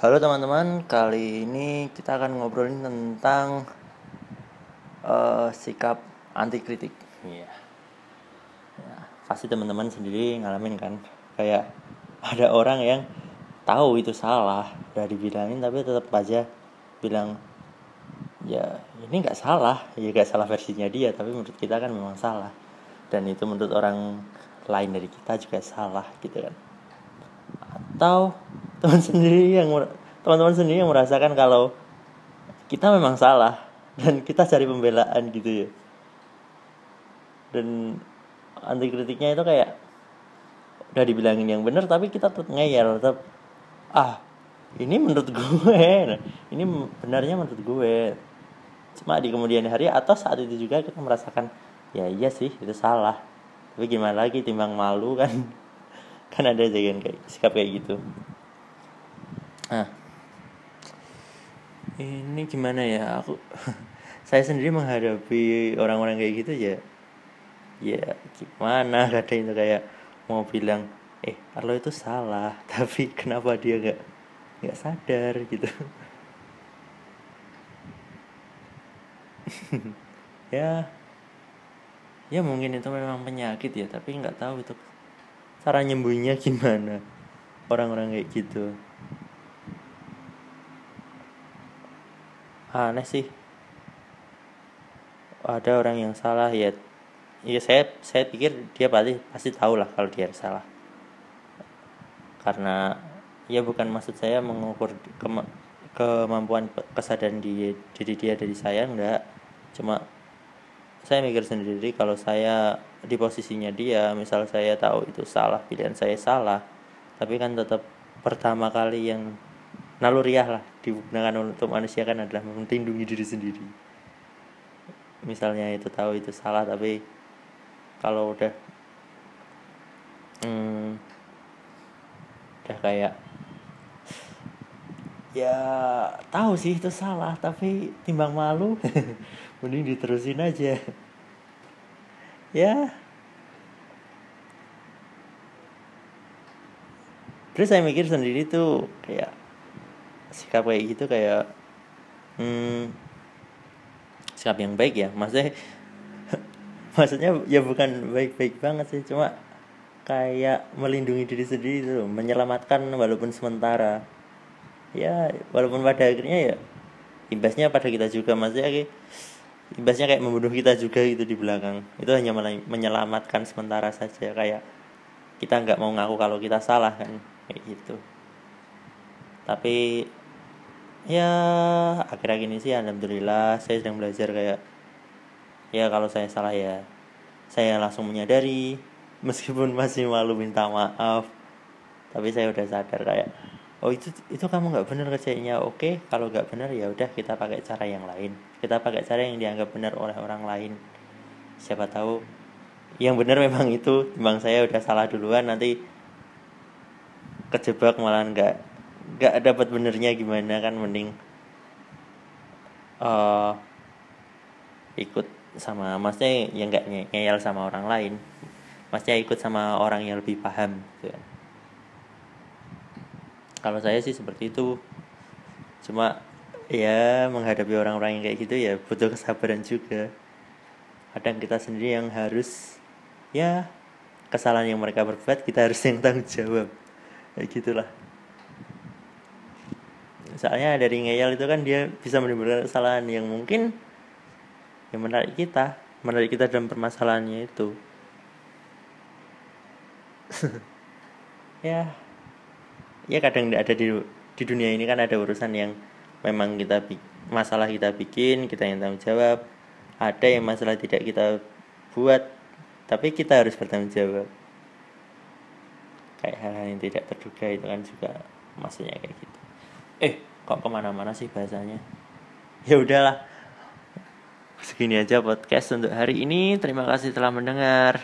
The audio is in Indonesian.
Halo teman-teman, kali ini kita akan ngobrolin tentang uh, sikap anti kritik. Iya. Ya, pasti teman-teman sendiri ngalamin kan, kayak ada orang yang tahu itu salah, udah dibilangin tapi tetap aja bilang ya ini nggak salah, ya nggak salah versinya dia, tapi menurut kita kan memang salah. Dan itu menurut orang lain dari kita juga salah gitu kan. Atau teman sendiri yang teman-teman sendiri yang merasakan kalau kita memang salah dan kita cari pembelaan gitu ya. Dan anti kritiknya itu kayak udah dibilangin yang benar tapi kita tetap ngeyel tetap ah ini menurut gue ini benarnya menurut gue. Cuma di kemudian hari atau saat itu juga kita merasakan ya iya sih itu salah. Tapi gimana lagi timbang malu kan? Kan ada aja kan kayak sikap kayak gitu nah ini gimana ya? Aku saya sendiri menghadapi orang-orang kayak gitu ya ya gimana? Kadang itu kayak mau bilang eh Arlo itu salah tapi kenapa dia nggak nggak sadar? Gitu. Ya ya mungkin itu memang penyakit ya tapi nggak tahu itu cara nyembuhnya gimana orang-orang kayak gitu aneh sih. Ada orang yang salah ya. Ya saya saya pikir dia pasti pasti tahu lah kalau dia salah. Karena ya bukan maksud saya mengukur ke, kemampuan kesadaran di diri dia dari saya enggak. Cuma saya mikir sendiri kalau saya di posisinya dia misal saya tahu itu salah pilihan saya salah. Tapi kan tetap pertama kali yang naluriah lah. Digunakan untuk manusia kan adalah melindungi diri sendiri. Misalnya itu tahu itu salah tapi kalau udah hmm, udah kayak ya tahu sih itu salah tapi timbang malu mending diterusin aja. Ya. Terus saya mikir sendiri tuh kayak sikap kayak gitu kayak hmm, sikap yang baik ya. Maksudnya maksudnya ya bukan baik-baik banget sih cuma kayak melindungi diri sendiri itu menyelamatkan walaupun sementara. Ya walaupun pada akhirnya ya imbasnya pada kita juga. Maksudnya kayak imbasnya kayak membunuh kita juga gitu di belakang. Itu hanya menyelamatkan sementara saja. Kayak kita nggak mau ngaku kalau kita salah kan kayak gitu. Tapi ya akhir-akhir ini sih alhamdulillah saya sedang belajar kayak ya kalau saya salah ya saya langsung menyadari meskipun masih malu minta maaf tapi saya udah sadar kayak oh itu itu kamu nggak benar kerjanya oke kalau nggak benar ya udah kita pakai cara yang lain. Kita pakai cara yang dianggap benar oleh orang lain. Siapa tahu yang benar memang itu. Timbang saya udah salah duluan nanti kejebak malah nggak gak dapat benernya gimana kan mending uh, ikut sama masnya yang nggak ngeyel sama orang lain. Masnya ikut sama orang yang lebih paham gitu kan. kalau saya sih seperti itu. Cuma ya menghadapi orang-orang yang kayak gitu ya butuh kesabaran juga. Kadang kita sendiri yang harus ya kesalahan yang mereka berbuat kita harus yang tanggung jawab. Kayak gitulah soalnya dari ngeyel itu kan dia bisa menimbulkan kesalahan yang mungkin yang menarik kita menarik kita dalam permasalahannya itu. Ya ya kadang tidak ada di di dunia ini kan ada urusan yang memang kita masalah kita bikin kita yang tanggung jawab ada yang masalah tidak kita buat tapi kita harus bertanggung jawab. Kayak hal-hal yang tidak terduga itu kan juga maksudnya kayak gitu. Eh kok ke mana-mana sih bahasanya? Ya udahlah. Segini aja podcast untuk hari ini. Terima kasih telah mendengar